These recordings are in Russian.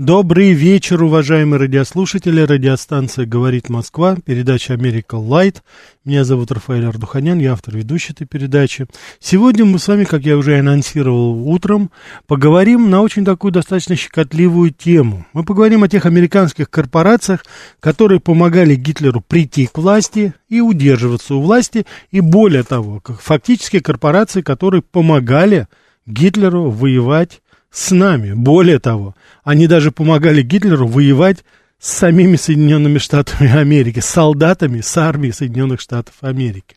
Добрый вечер, уважаемые радиослушатели. Радиостанция «Говорит Москва», передача «Америка Лайт». Меня зовут Рафаэль Ардуханян, я автор ведущей этой передачи. Сегодня мы с вами, как я уже анонсировал утром, поговорим на очень такую достаточно щекотливую тему. Мы поговорим о тех американских корпорациях, которые помогали Гитлеру прийти к власти и удерживаться у власти, и более того, фактически корпорации, которые помогали Гитлеру воевать с нами. Более того, они даже помогали Гитлеру воевать с самими Соединенными Штатами Америки, с солдатами с армией Соединенных Штатов Америки.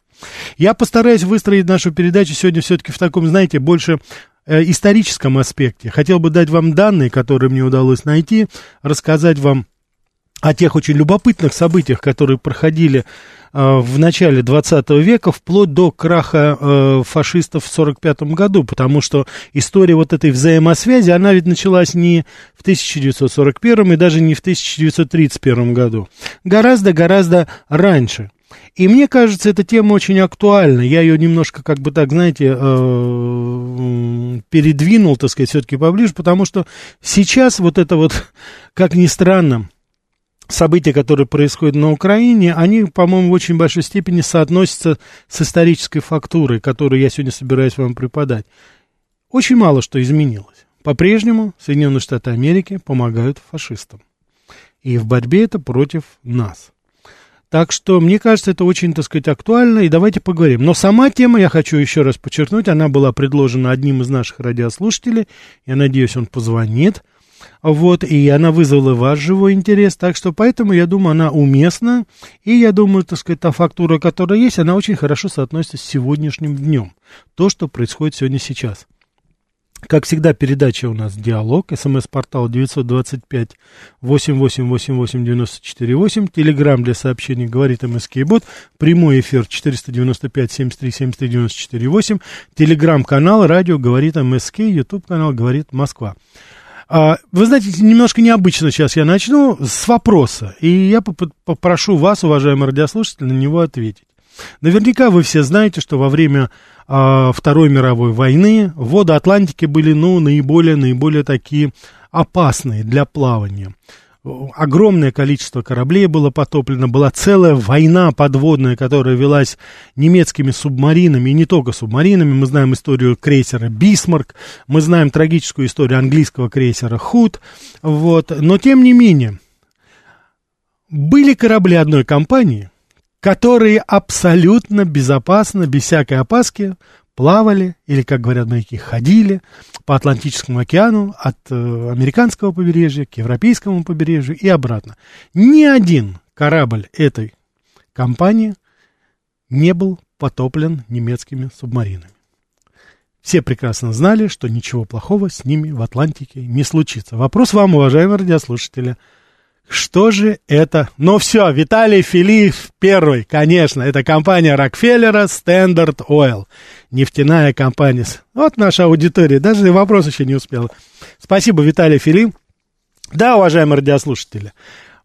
Я постараюсь выстроить нашу передачу сегодня все-таки в таком, знаете, больше э, историческом аспекте. Хотел бы дать вам данные, которые мне удалось найти, рассказать вам о тех очень любопытных событиях, которые проходили в начале 20 века, вплоть до краха э, фашистов в 1945 году, потому что история вот этой взаимосвязи, она ведь началась не в 1941 и даже не в 1931 году, гораздо-гораздо раньше. И мне кажется, эта тема очень актуальна. Я ее немножко, как бы так, знаете, э, передвинул, так сказать, все-таки поближе, потому что сейчас вот это вот, как ни странно, события, которые происходят на Украине, они, по-моему, в очень большой степени соотносятся с исторической фактурой, которую я сегодня собираюсь вам преподать. Очень мало что изменилось. По-прежнему Соединенные Штаты Америки помогают фашистам. И в борьбе это против нас. Так что, мне кажется, это очень, так сказать, актуально, и давайте поговорим. Но сама тема, я хочу еще раз подчеркнуть, она была предложена одним из наших радиослушателей. Я надеюсь, он позвонит. Вот, и она вызвала ваш живой интерес, так что поэтому, я думаю, она уместна, и я думаю, так сказать, та фактура, которая есть, она очень хорошо соотносится с сегодняшним днем, то, что происходит сегодня сейчас. Как всегда, передача у нас «Диалог», смс-портал 925-8888-94-8, телеграмм для сообщений «Говорит МСК Бот», прямой эфир 495-73-73-94-8, телеграмм-канал «Радио Говорит МСК», ютуб-канал «Говорит Москва». А, вы знаете, немножко необычно сейчас я начну с вопроса, и я попрошу вас, уважаемые радиослушатели, на него ответить. Наверняка вы все знаете, что во время а, Второй мировой войны воды Атлантики были, ну, наиболее, наиболее такие опасные для плавания огромное количество кораблей было потоплено, была целая война подводная, которая велась немецкими субмаринами, и не только субмаринами, мы знаем историю крейсера «Бисмарк», мы знаем трагическую историю английского крейсера «Худ», вот, но тем не менее, были корабли одной компании, которые абсолютно безопасно, без всякой опаски плавали, или, как говорят моряки, ходили по Атлантическому океану от э, американского побережья к европейскому побережью и обратно. Ни один корабль этой компании не был потоплен немецкими субмаринами. Все прекрасно знали, что ничего плохого с ними в Атлантике не случится. Вопрос вам, уважаемые радиослушатели – что же это? Ну все, Виталий Филипп первый, конечно, это компания Рокфеллера Standard Oil, нефтяная компания. Вот наша аудитория, даже вопрос еще не успела. Спасибо, Виталий Филипп. Да, уважаемые радиослушатели,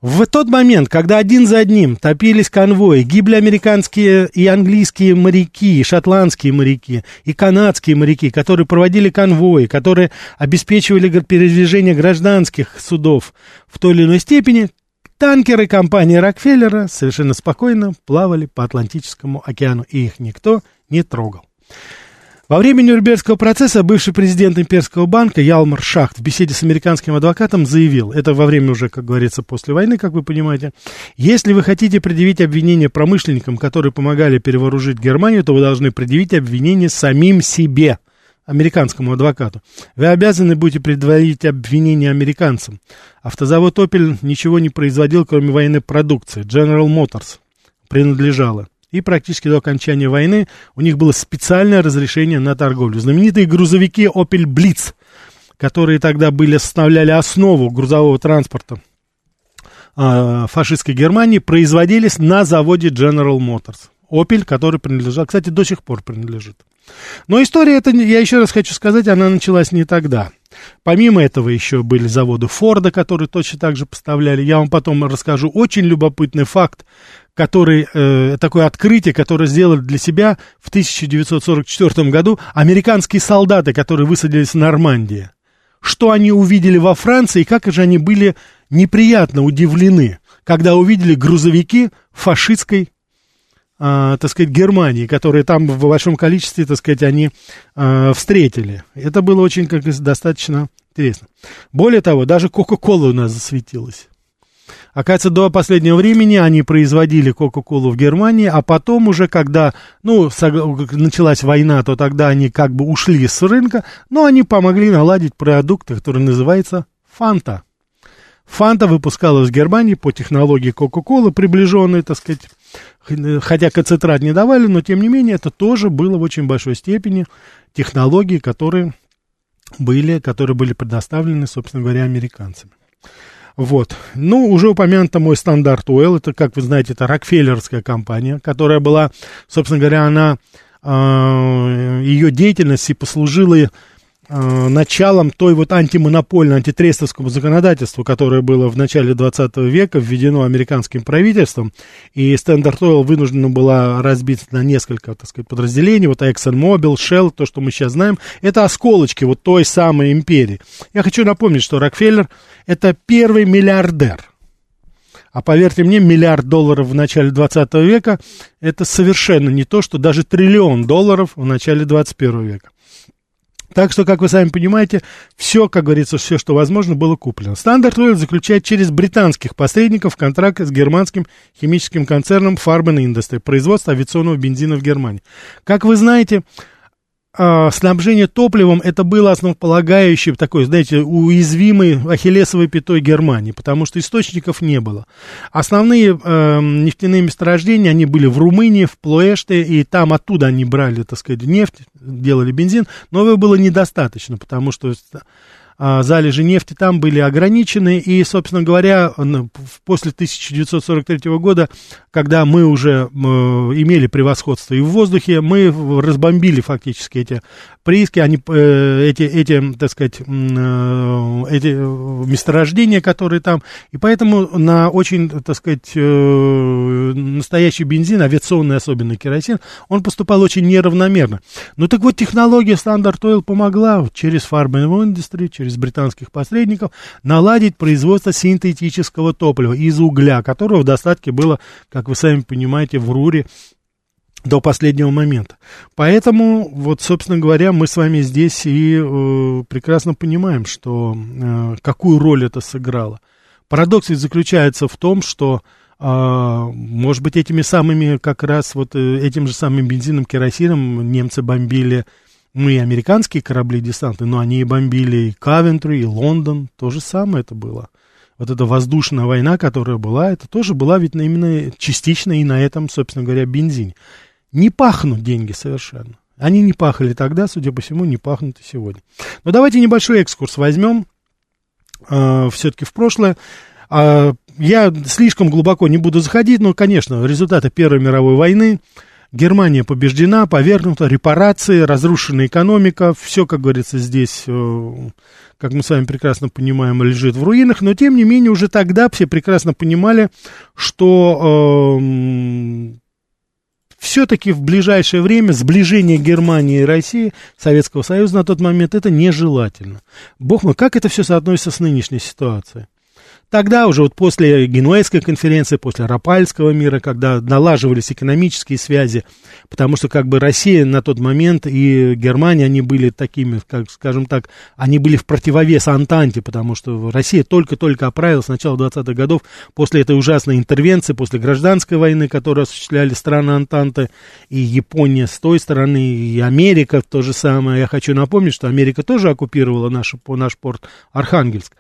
в тот момент, когда один за одним топились конвои, гибли американские и английские моряки, и шотландские моряки, и канадские моряки, которые проводили конвои, которые обеспечивали передвижение гражданских судов в той или иной степени, танкеры компании Рокфеллера совершенно спокойно плавали по Атлантическому океану, и их никто не трогал. Во время Нюрнбергского процесса бывший президент Имперского банка Ялмар Шахт в беседе с американским адвокатом заявил, это во время уже, как говорится, после войны, как вы понимаете, если вы хотите предъявить обвинение промышленникам, которые помогали перевооружить Германию, то вы должны предъявить обвинение самим себе, американскому адвокату. Вы обязаны будете предъявить обвинение американцам. Автозавод Opel ничего не производил, кроме военной продукции. General Motors принадлежала И практически до окончания войны у них было специальное разрешение на торговлю. Знаменитые грузовики Opel Blitz, которые тогда были, составляли основу грузового транспорта э, фашистской Германии, производились на заводе General Motors. Opel, который принадлежал, кстати, до сих пор принадлежит. Но история эта, я еще раз хочу сказать, она началась не тогда. Помимо этого еще были заводы Форда, которые точно так же поставляли. Я вам потом расскажу очень любопытный факт, который, э, такое открытие, которое сделали для себя в 1944 году американские солдаты, которые высадились в Нормандии. Что они увидели во Франции и как же они были неприятно удивлены, когда увидели грузовики фашистской э, так сказать, Германии, которые там в большом количестве, так сказать, они э, встретили. Это было очень как достаточно интересно. Более того, даже Кока-Кола у нас засветилась. Оказывается, до последнего времени они производили Кока-Колу в Германии, а потом уже, когда, ну, началась война, то тогда они как бы ушли с рынка, но они помогли наладить продукт, который называется Фанта. Фанта выпускалась в Германии по технологии Кока-Колы, приближенной, так сказать, хотя концентрат не давали, но тем не менее это тоже было в очень большой степени технологии, которые были, которые были предоставлены, собственно говоря, американцами. Вот. Ну, уже упомянуто мой стандарт Oil, это, как вы знаете, это Рокфеллерская компания, которая была, собственно говоря, она, э, ее деятельность и послужила началом той вот антимонопольной, антитрестовскому законодательству, которое было в начале 20 века введено американским правительством, и Standard Oil вынуждена была разбиться на несколько, так сказать, подразделений, вот ExxonMobil, Shell, то, что мы сейчас знаем, это осколочки вот той самой империи. Я хочу напомнить, что Рокфеллер это первый миллиардер, а поверьте мне, миллиард долларов в начале 20 века это совершенно не то, что даже триллион долларов в начале 21 века. Так что, как вы сами понимаете, все, как говорится, все, что возможно, было куплено. Стандарт Oil заключает через британских посредников контракт с германским химическим концерном Farben Industry, производство авиационного бензина в Германии. Как вы знаете, а, снабжение топливом это было основополагающим такой, знаете, уязвимой ахиллесовой пятой Германии, потому что источников не было. Основные э, нефтяные месторождения, они были в Румынии, в Плоэште, и там оттуда они брали, так сказать, нефть, делали бензин, но его было недостаточно, потому что а, залежи нефти там были ограничены, и, собственно говоря, после 1943 года, когда мы уже имели превосходство и в воздухе, мы разбомбили фактически эти прииски, они, э, эти, эти, так сказать, э, эти месторождения, которые там, и поэтому на очень, так сказать, э, настоящий бензин, авиационный особенно керосин, он поступал очень неравномерно. Ну так вот, технология Standard Oil помогла через Farm Industry, через британских посредников, наладить производство синтетического топлива из угля, которого в достатке было, как вы сами понимаете, в Руре до последнего момента. Поэтому, вот, собственно говоря, мы с вами здесь и э, прекрасно понимаем, что э, какую роль это сыграло. Парадокс заключается в том, что может быть, этими самыми, как раз вот э, этим же самым бензином, керосином немцы бомбили ну, и американские корабли десанты, но они и бомбили и Кавентри, и Лондон, то же самое это было. Вот эта воздушная война, которая была, это тоже была ведь именно частично и на этом, собственно говоря, бензине. Не пахнут деньги совершенно. Они не пахали тогда, судя по всему, не пахнут и сегодня. Но давайте небольшой экскурс возьмем э, все-таки в прошлое. Э, я слишком глубоко не буду заходить, но, конечно, результаты Первой мировой войны – Германия побеждена, повергнута, репарации, разрушена экономика, все, как говорится, здесь, э, как мы с вами прекрасно понимаем, лежит в руинах, но тем не менее уже тогда все прекрасно понимали, что э, все-таки в ближайшее время сближение Германии и России, Советского Союза на тот момент, это нежелательно. Бог мой, как это все соотносится с нынешней ситуацией? Тогда уже вот после Генуэзской конференции, после Рапальского мира, когда налаживались экономические связи, потому что как бы Россия на тот момент и Германия, они были такими, как, скажем так, они были в противовес Антанте, потому что Россия только-только оправилась с начала 20-х годов после этой ужасной интервенции, после гражданской войны, которую осуществляли страны Антанты, и Япония с той стороны, и Америка то же самое. Я хочу напомнить, что Америка тоже оккупировала наш, наш порт Архангельск.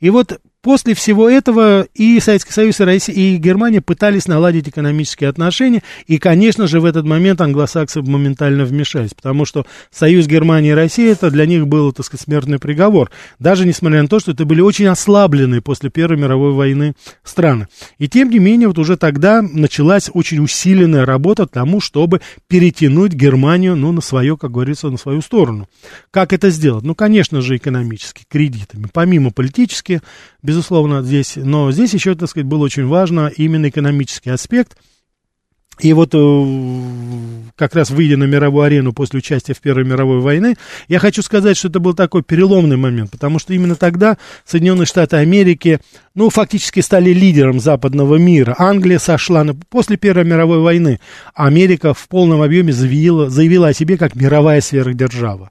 И вот После всего этого и Советский Союз, и Россия, и Германия пытались наладить экономические отношения, и, конечно же, в этот момент англосаксы моментально вмешались, потому что Союз Германии и России, это для них был, так сказать, смертный приговор, даже несмотря на то, что это были очень ослабленные после Первой мировой войны страны. И, тем не менее, вот уже тогда началась очень усиленная работа тому, чтобы перетянуть Германию, ну, на свое, как говорится, на свою сторону. Как это сделать? Ну, конечно же, экономически, кредитами, помимо политических, безусловно, здесь, но здесь еще, так сказать, было очень важно именно экономический аспект. И вот э, как раз выйдя на мировую арену после участия в Первой мировой войны, я хочу сказать, что это был такой переломный момент, потому что именно тогда Соединенные Штаты Америки, ну, фактически стали лидером западного мира. Англия сошла на, после Первой мировой войны. Америка в полном объеме заявила, заявила о себе как мировая сверхдержава.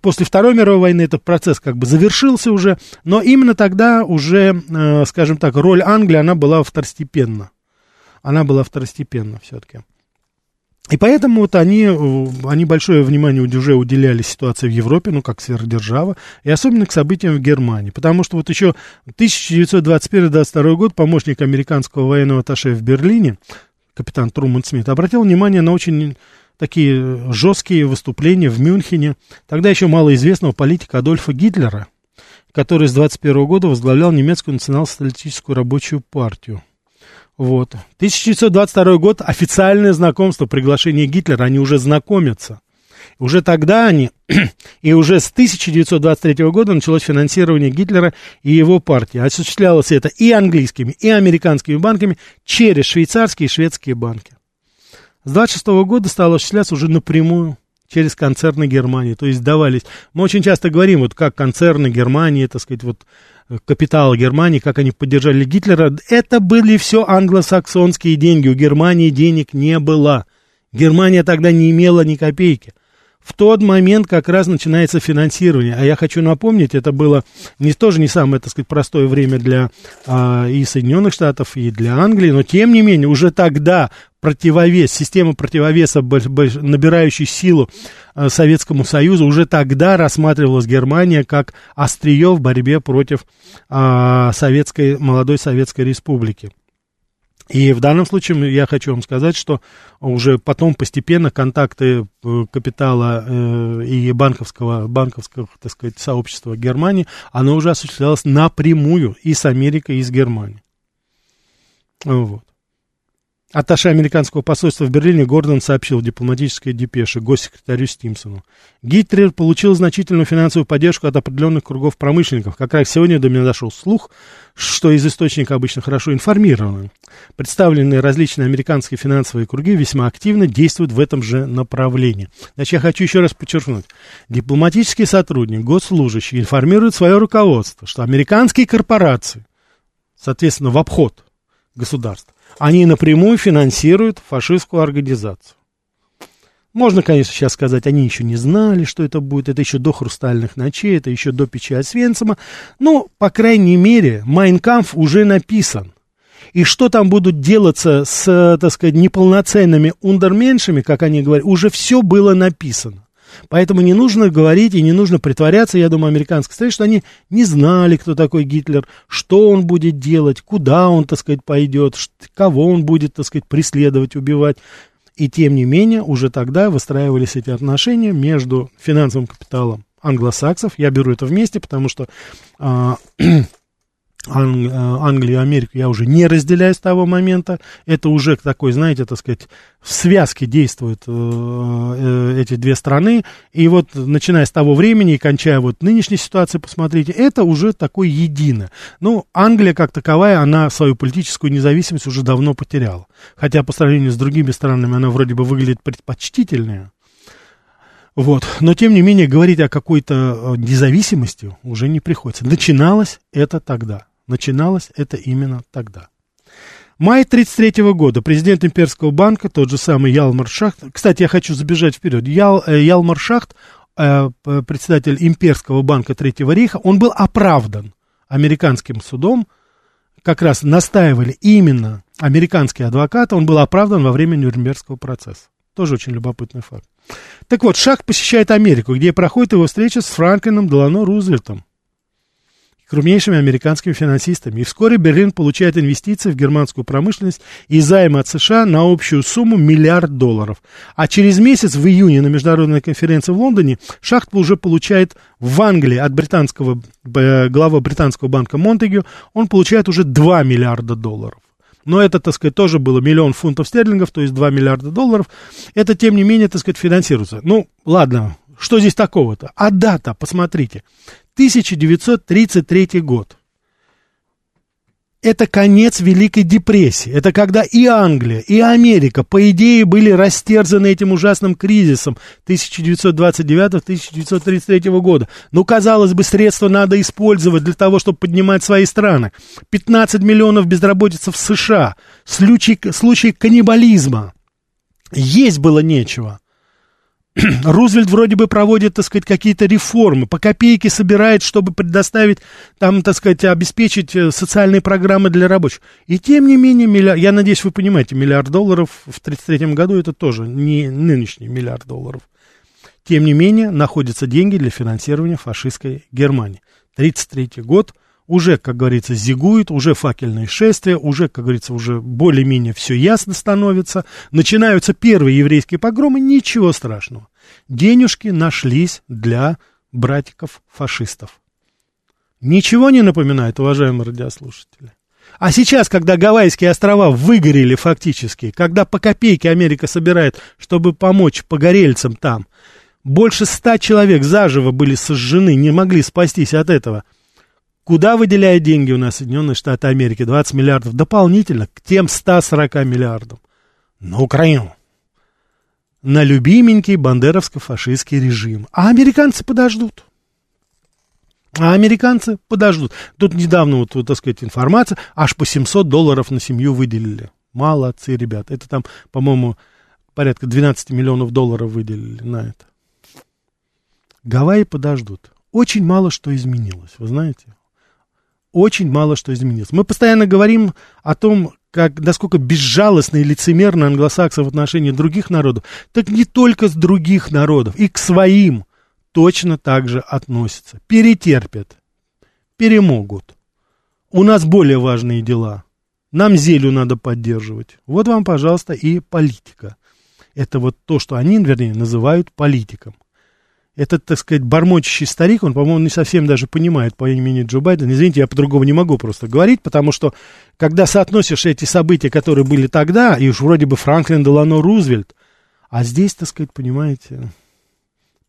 После Второй мировой войны этот процесс как бы завершился уже, но именно тогда уже, э, скажем так, роль Англии, она была второстепенна. Она была второстепенна все-таки. И поэтому вот они, э, они большое внимание уже уделяли ситуации в Европе, ну, как сверхдержава, и особенно к событиям в Германии. Потому что вот еще 1921-22 год помощник американского военного атташе в Берлине, капитан Труман Смит, обратил внимание на очень такие жесткие выступления в Мюнхене, тогда еще малоизвестного политика Адольфа Гитлера, который с 21 года возглавлял немецкую национал-социалистическую рабочую партию. Вот. 1922 год, официальное знакомство, приглашение Гитлера, они уже знакомятся. Уже тогда они, и уже с 1923 года началось финансирование Гитлера и его партии. Осуществлялось это и английскими, и американскими банками через швейцарские и шведские банки. С 26 года стало осуществляться уже напрямую через концерны Германии, то есть давались. Мы очень часто говорим, вот как концерны Германии, так сказать, вот э, капитал Германии, как они поддержали Гитлера, это были все англосаксонские деньги, у Германии денег не было. Германия тогда не имела ни копейки. В тот момент как раз начинается финансирование. А я хочу напомнить, это было не, тоже не самое, так сказать, простое время для а, и Соединенных Штатов, и для Англии, но тем не менее уже тогда противовес, система противовеса, набирающей силу э, Советскому Союзу, уже тогда рассматривалась Германия как острие в борьбе против а, советской, молодой Советской Республики. И в данном случае я хочу вам сказать, что уже потом постепенно контакты э, капитала э, и банковского, банковского, так сказать, сообщества Германии, оно уже осуществлялось напрямую и с Америкой, и с Германией. Вот. Атташе американского посольства в Берлине Гордон сообщил в дипломатической депеше госсекретарю Стимсону. Гитлер получил значительную финансовую поддержку от определенных кругов промышленников. Как раз сегодня до меня дошел слух, что из источника обычно хорошо информированы. Представленные различные американские финансовые круги весьма активно действуют в этом же направлении. Значит, я хочу еще раз подчеркнуть. Дипломатический сотрудник, госслужащий информирует свое руководство, что американские корпорации, соответственно, в обход государств, они напрямую финансируют фашистскую организацию. Можно, конечно, сейчас сказать, они еще не знали, что это будет, это еще до хрустальных ночей, это еще до печи Освенцима, но, по крайней мере, Майнкамф уже написан. И что там будут делаться с, так сказать, неполноценными ундерменшами, как они говорят, уже все было написано. Поэтому не нужно говорить и не нужно притворяться, я думаю, американской стране, что они не знали, кто такой Гитлер, что он будет делать, куда он, так сказать, пойдет, кого он будет, так сказать, преследовать, убивать. И тем не менее, уже тогда выстраивались эти отношения между финансовым капиталом англосаксов. Я беру это вместе, потому что а, Ан, э, Англию и я уже не разделяю с того момента. Это уже такой, знаете, так сказать, в связке действуют э, э, эти две страны. И вот начиная с того времени и кончая вот нынешней ситуацией, посмотрите, это уже такое едино. Ну, Англия как таковая, она свою политическую независимость уже давно потеряла. Хотя по сравнению с другими странами она вроде бы выглядит предпочтительнее. Вот. Но, тем не менее, говорить о какой-то э, независимости уже не приходится. Начиналось это тогда. Начиналось это именно тогда. Май 1933 года президент Имперского банка, тот же самый Ялмар Шахт, кстати, я хочу забежать вперед, Ял, э, Ялмар Шахт, э, председатель Имперского банка Третьего рейха, он был оправдан американским судом, как раз настаивали именно американские адвокаты, он был оправдан во время Нюрнбергского процесса. Тоже очень любопытный факт. Так вот, Шахт посещает Америку, где проходит его встреча с Франклином Делано Рузвельтом крупнейшими американскими финансистами. И вскоре Берлин получает инвестиции в германскую промышленность и займ от США на общую сумму миллиард долларов. А через месяц, в июне, на международной конференции в Лондоне, Шахтва уже получает в Англии от британского, главы британского банка Монтегю, он получает уже 2 миллиарда долларов. Но это, так сказать, тоже было миллион фунтов стерлингов, то есть 2 миллиарда долларов. Это, тем не менее, так сказать, финансируется. Ну, ладно, что здесь такого-то? А дата, посмотрите. 1933 год. Это конец Великой депрессии. Это когда и Англия, и Америка, по идее, были растерзаны этим ужасным кризисом 1929-1933 года. Ну, казалось бы, средства надо использовать для того, чтобы поднимать свои страны. 15 миллионов безработицы в США. Случай, случай каннибализма. Есть было нечего. Рузвельт вроде бы проводит, так сказать, какие-то реформы, по копейке собирает, чтобы предоставить, там, так сказать, обеспечить э, социальные программы для рабочих. И тем не менее, миллиард, я надеюсь, вы понимаете, миллиард долларов в 1933 году это тоже не нынешний миллиард долларов. Тем не менее, находятся деньги для финансирования фашистской Германии. 1933 год, уже, как говорится, зигует, уже факельные шествия, уже, как говорится, уже более-менее все ясно становится. Начинаются первые еврейские погромы, ничего страшного. Денежки нашлись для братиков-фашистов. Ничего не напоминает, уважаемые радиослушатели? А сейчас, когда Гавайские острова выгорели фактически, когда по копейке Америка собирает, чтобы помочь погорельцам там, больше ста человек заживо были сожжены, не могли спастись от этого – Куда выделяют деньги у нас Соединенные Штаты Америки? 20 миллиардов дополнительно к тем 140 миллиардам. На Украину. На любименький бандеровско-фашистский режим. А американцы подождут. А американцы подождут. Тут недавно, вот, вот, так сказать, информация, аж по 700 долларов на семью выделили. Молодцы, ребят. Это там, по-моему, порядка 12 миллионов долларов выделили на это. Гавайи подождут. Очень мало что изменилось, вы знаете очень мало что изменилось. Мы постоянно говорим о том, как, насколько безжалостно и лицемерно англосаксы в отношении других народов, так не только с других народов, и к своим точно так же относятся. Перетерпят, перемогут. У нас более важные дела. Нам зелю надо поддерживать. Вот вам, пожалуйста, и политика. Это вот то, что они, вернее, называют политиком этот, так сказать, бормочащий старик, он, по-моему, не совсем даже понимает по имени Джо Байден. Извините, я по-другому не могу просто говорить, потому что, когда соотносишь эти события, которые были тогда, и уж вроде бы Франклин Делано Рузвельт, а здесь, так сказать, понимаете,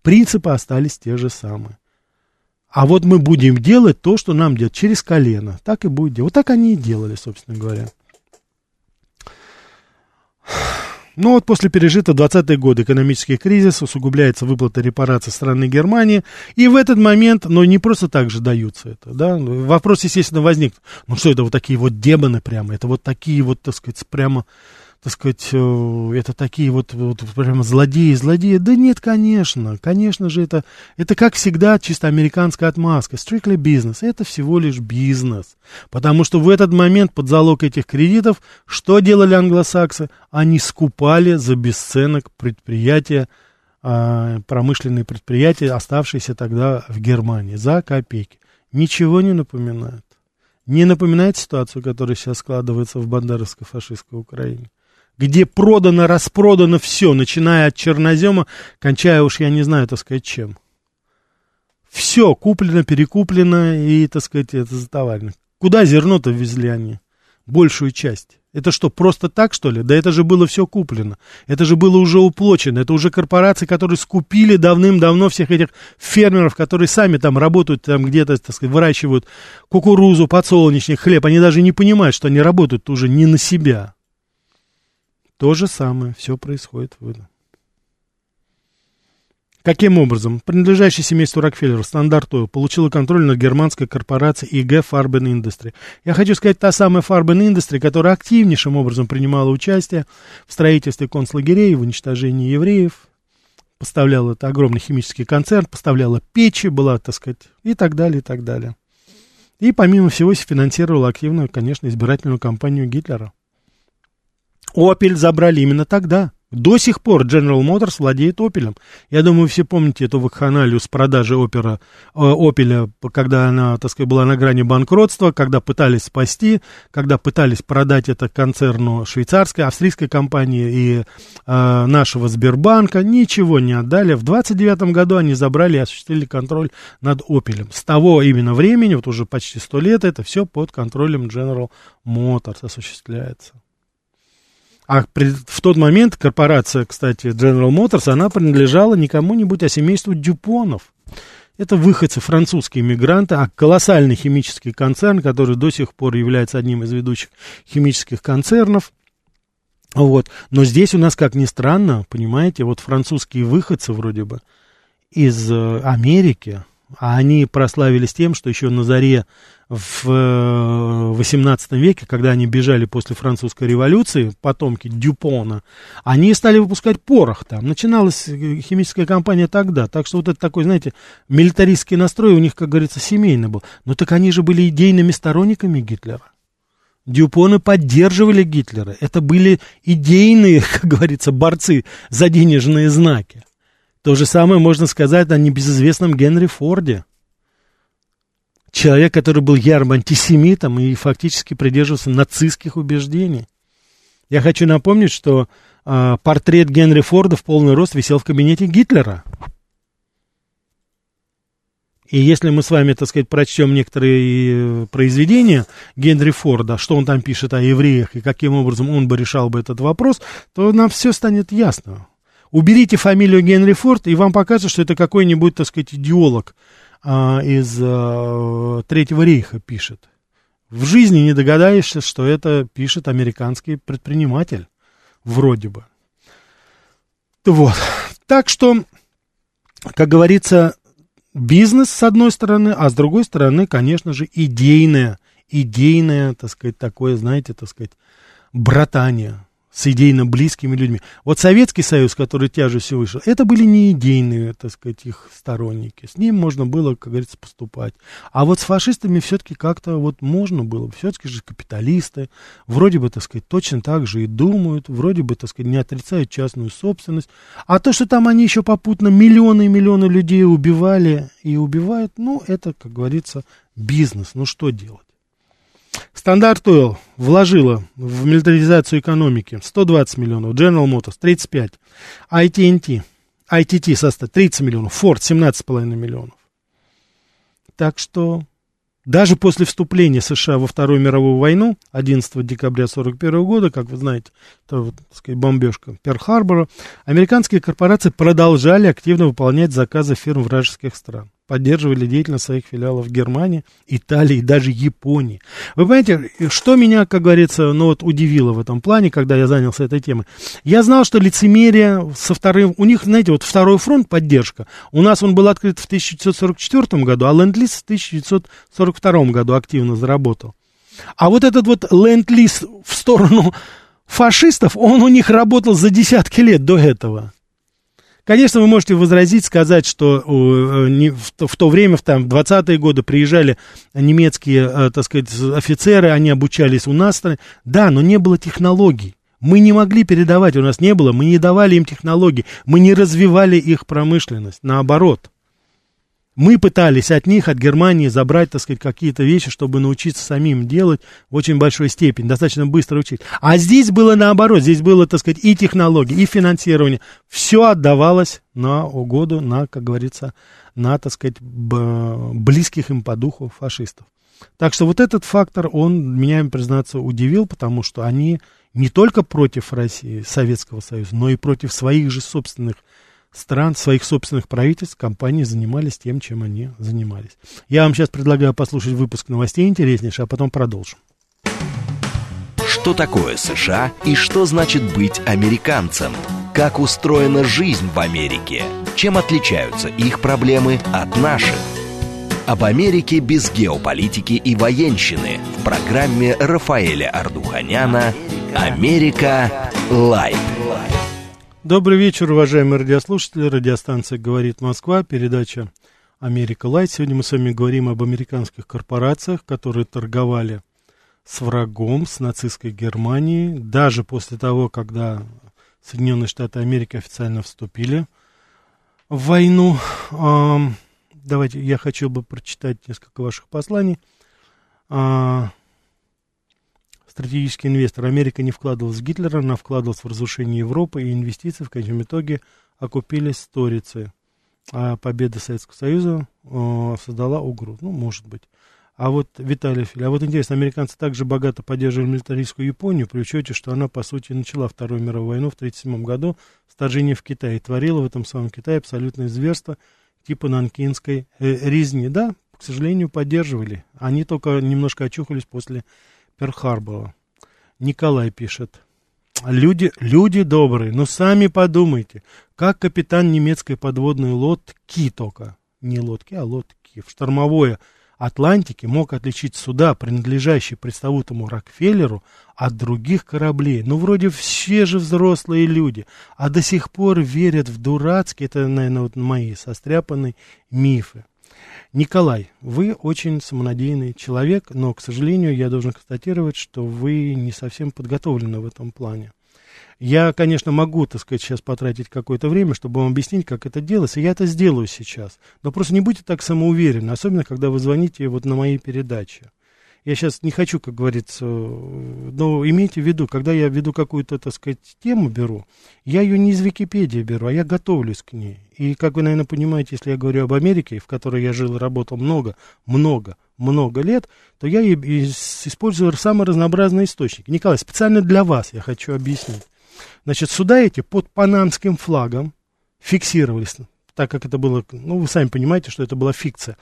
принципы остались те же самые. А вот мы будем делать то, что нам делать, через колено. Так и будет делать. Вот так они и делали, собственно говоря. Но вот после пережитого 20-е годы экономический кризис усугубляется выплата репараций страны Германии, и в этот момент, но не просто так же даются это, да, вопрос, естественно, возник, ну что это вот такие вот демоны прямо, это вот такие вот, так сказать, прямо так сказать, э, это такие вот, вот прямо злодеи, злодеи. Да нет, конечно, конечно же, это, это как всегда чисто американская отмазка. Strictly business, это всего лишь бизнес. Потому что в этот момент под залог этих кредитов, что делали англосаксы? Они скупали за бесценок предприятия, а, промышленные предприятия, оставшиеся тогда в Германии, за копейки. Ничего не напоминает. Не напоминает ситуацию, которая сейчас складывается в бандеровско-фашистской Украине где продано, распродано все, начиная от чернозема, кончая уж, я не знаю, так сказать, чем. Все куплено, перекуплено и, так сказать, это затоварено. Куда зерно-то везли они? Большую часть. Это что, просто так, что ли? Да это же было все куплено. Это же было уже уплочено. Это уже корпорации, которые скупили давным-давно всех этих фермеров, которые сами там работают, там где-то, так сказать, выращивают кукурузу, подсолнечник, хлеб. Они даже не понимают, что они работают уже не на себя. То же самое, все происходит в Каким образом? Принадлежащий семейству Рокфеллера Standard Oil получила контроль над германской корпорацией IG Farben Industry. Я хочу сказать, та самая Farben Industry, которая активнейшим образом принимала участие в строительстве концлагерей, в уничтожении евреев, поставляла это огромный химический концерн, поставляла печи, была, так сказать, и так далее, и так далее. И помимо всего финансировала активную, конечно, избирательную кампанию Гитлера. Опель забрали именно тогда, До сих пор General Motors владеет Opel. Я думаю, все помните эту вакханалию с продажи опера, э, Opel, когда она, так сказать, была на грани банкротства, когда пытались спасти, когда пытались продать это концерну швейцарской, австрийской компании и э, нашего Сбербанка. Ничего не отдали. В 29 году они забрали и осуществили контроль над Opel. С того именно времени, вот уже почти сто лет, это все под контролем General Motors осуществляется. А в тот момент корпорация, кстати, General Motors, она принадлежала не кому-нибудь, а семейству Дюпонов. Это выходцы, французские мигранты, а колоссальный химический концерн, который до сих пор является одним из ведущих химических концернов. Вот. Но здесь у нас, как ни странно, понимаете, вот французские выходцы вроде бы из э, Америки, а они прославились тем, что еще на заре в XVIII э, веке, когда они бежали после французской революции, потомки Дюпона, они стали выпускать порох там. Начиналась э, химическая компания тогда. Так что вот это такой, знаете, милитаристский настрой у них, как говорится, семейный был. Но так они же были идейными сторонниками Гитлера. Дюпоны поддерживали Гитлера. Это были идейные, как говорится, борцы за денежные знаки. То же самое можно сказать о небезызвестном Генри Форде. Человек, который был ярым антисемитом и фактически придерживался нацистских убеждений. Я хочу напомнить, что э, портрет Генри Форда в полный рост висел в кабинете Гитлера. И если мы с вами, так сказать, прочтем некоторые э, произведения Генри Форда, что он там пишет о евреях и каким образом он бы решал бы этот вопрос, то нам все станет ясно. Уберите фамилию Генри Форд, и вам покажется, что это какой-нибудь, так сказать, идеолог а, из а, Третьего рейха пишет. В жизни не догадаешься, что это пишет американский предприниматель. Вроде бы. Вот. Так что, как говорится, бизнес с одной стороны, а с другой стороны, конечно же, идейное, идейное, так сказать, такое, знаете, так сказать, братание с идейно близкими людьми. Вот Советский Союз, который тяжестью вышел, это были не идейные, так сказать, их сторонники. С ним можно было, как говорится, поступать. А вот с фашистами все-таки как-то вот можно было. Все-таки же капиталисты, вроде бы, так сказать, точно так же и думают, вроде бы, так сказать, не отрицают частную собственность. А то, что там они еще попутно миллионы и миллионы людей убивали и убивают, ну, это, как говорится, бизнес. Ну, что делать? Стандарт Oil вложила в милитаризацию экономики 120 миллионов, General Motors 35, AT&T, ITT состав 30 миллионов, Ford 17,5 миллионов. Так что даже после вступления США во Вторую мировую войну 11 декабря 1941 года, как вы знаете, это, вот, так сказать, бомбежка Перл-Харбора, американские корпорации продолжали активно выполнять заказы фирм вражеских стран поддерживали деятельность своих филиалов в Германии, Италии и даже Японии. Вы понимаете, что меня, как говорится, ну вот удивило в этом плане, когда я занялся этой темой? Я знал, что лицемерие со вторым... У них, знаете, вот второй фронт поддержка. У нас он был открыт в 1944 году, а Ленд-Лиз в 1942 году активно заработал. А вот этот вот Ленд-Лиз в сторону фашистов, он у них работал за десятки лет до этого. Конечно, вы можете возразить, сказать, что э, в то время, в там, 20-е годы приезжали немецкие, э, так сказать, офицеры, они обучались у нас. Да, но не было технологий. Мы не могли передавать, у нас не было, мы не давали им технологии, мы не развивали их промышленность, наоборот. Мы пытались от них, от Германии, забрать, так сказать, какие-то вещи, чтобы научиться самим делать в очень большой степени, достаточно быстро учить. А здесь было наоборот, здесь было, так сказать, и технологии, и финансирование. Все отдавалось на угоду, на, как говорится, на, так сказать, близких им по духу фашистов. Так что вот этот фактор, он меня, признаться, удивил, потому что они не только против России, Советского Союза, но и против своих же собственных стран, своих собственных правительств, компании занимались тем, чем они занимались. Я вам сейчас предлагаю послушать выпуск новостей интереснейший, а потом продолжим. Что такое США и что значит быть американцем? Как устроена жизнь в Америке? Чем отличаются их проблемы от наших? Об Америке без геополитики и военщины в программе Рафаэля Ардуханяна «Америка. Light». Добрый вечер, уважаемые радиослушатели. Радиостанция «Говорит Москва», передача «Америка Light». Сегодня мы с вами говорим об американских корпорациях, которые торговали с врагом, с нацистской Германией, даже после того, когда Соединенные Штаты Америки официально вступили в войну. Давайте, я хочу бы прочитать несколько ваших посланий. Стратегический инвестор. Америка не вкладывалась в Гитлера, она вкладывалась в разрушение Европы, и инвестиции в конечном итоге окупились сторицы. А победа Советского Союза создала угрозу. Ну, может быть. А вот, Виталий Фили, а вот интересно, американцы также богато поддерживали милитаристскую Японию, при учете, что она, по сути, начала Вторую мировую войну в 1937 году, вторжение в Китай, и творила в этом самом Китае абсолютное зверство типа нанкинской э, резни. Да, к сожалению, поддерживали. Они только немножко очухались после Перл-Харбора. Николай пишет. Люди, люди добрые, но сами подумайте, как капитан немецкой подводной лодки только, не лодки, а лодки, в штормовое Атлантики мог отличить суда, принадлежащие пресловутому Рокфеллеру, от других кораблей. Ну, вроде все же взрослые люди, а до сих пор верят в дурацкие, это, наверное, вот мои состряпанные мифы. Николай, вы очень самонадеянный человек, но, к сожалению, я должен констатировать, что вы не совсем подготовлены в этом плане. Я, конечно, могу, так сказать, сейчас потратить какое-то время, чтобы вам объяснить, как это делается. Я это сделаю сейчас. Но просто не будьте так самоуверены, особенно, когда вы звоните вот на моей передаче. Я сейчас не хочу, как говорится, но имейте в виду, когда я веду какую-то, так сказать, тему беру, я ее не из Википедии беру, а я готовлюсь к ней. И, как вы, наверное, понимаете, если я говорю об Америке, в которой я жил и работал много, много, много лет, то я использую самые разнообразные источники. Николай, специально для вас я хочу объяснить. Значит, суда эти под панамским флагом фиксировались, так как это было, ну, вы сами понимаете, что это была фикция,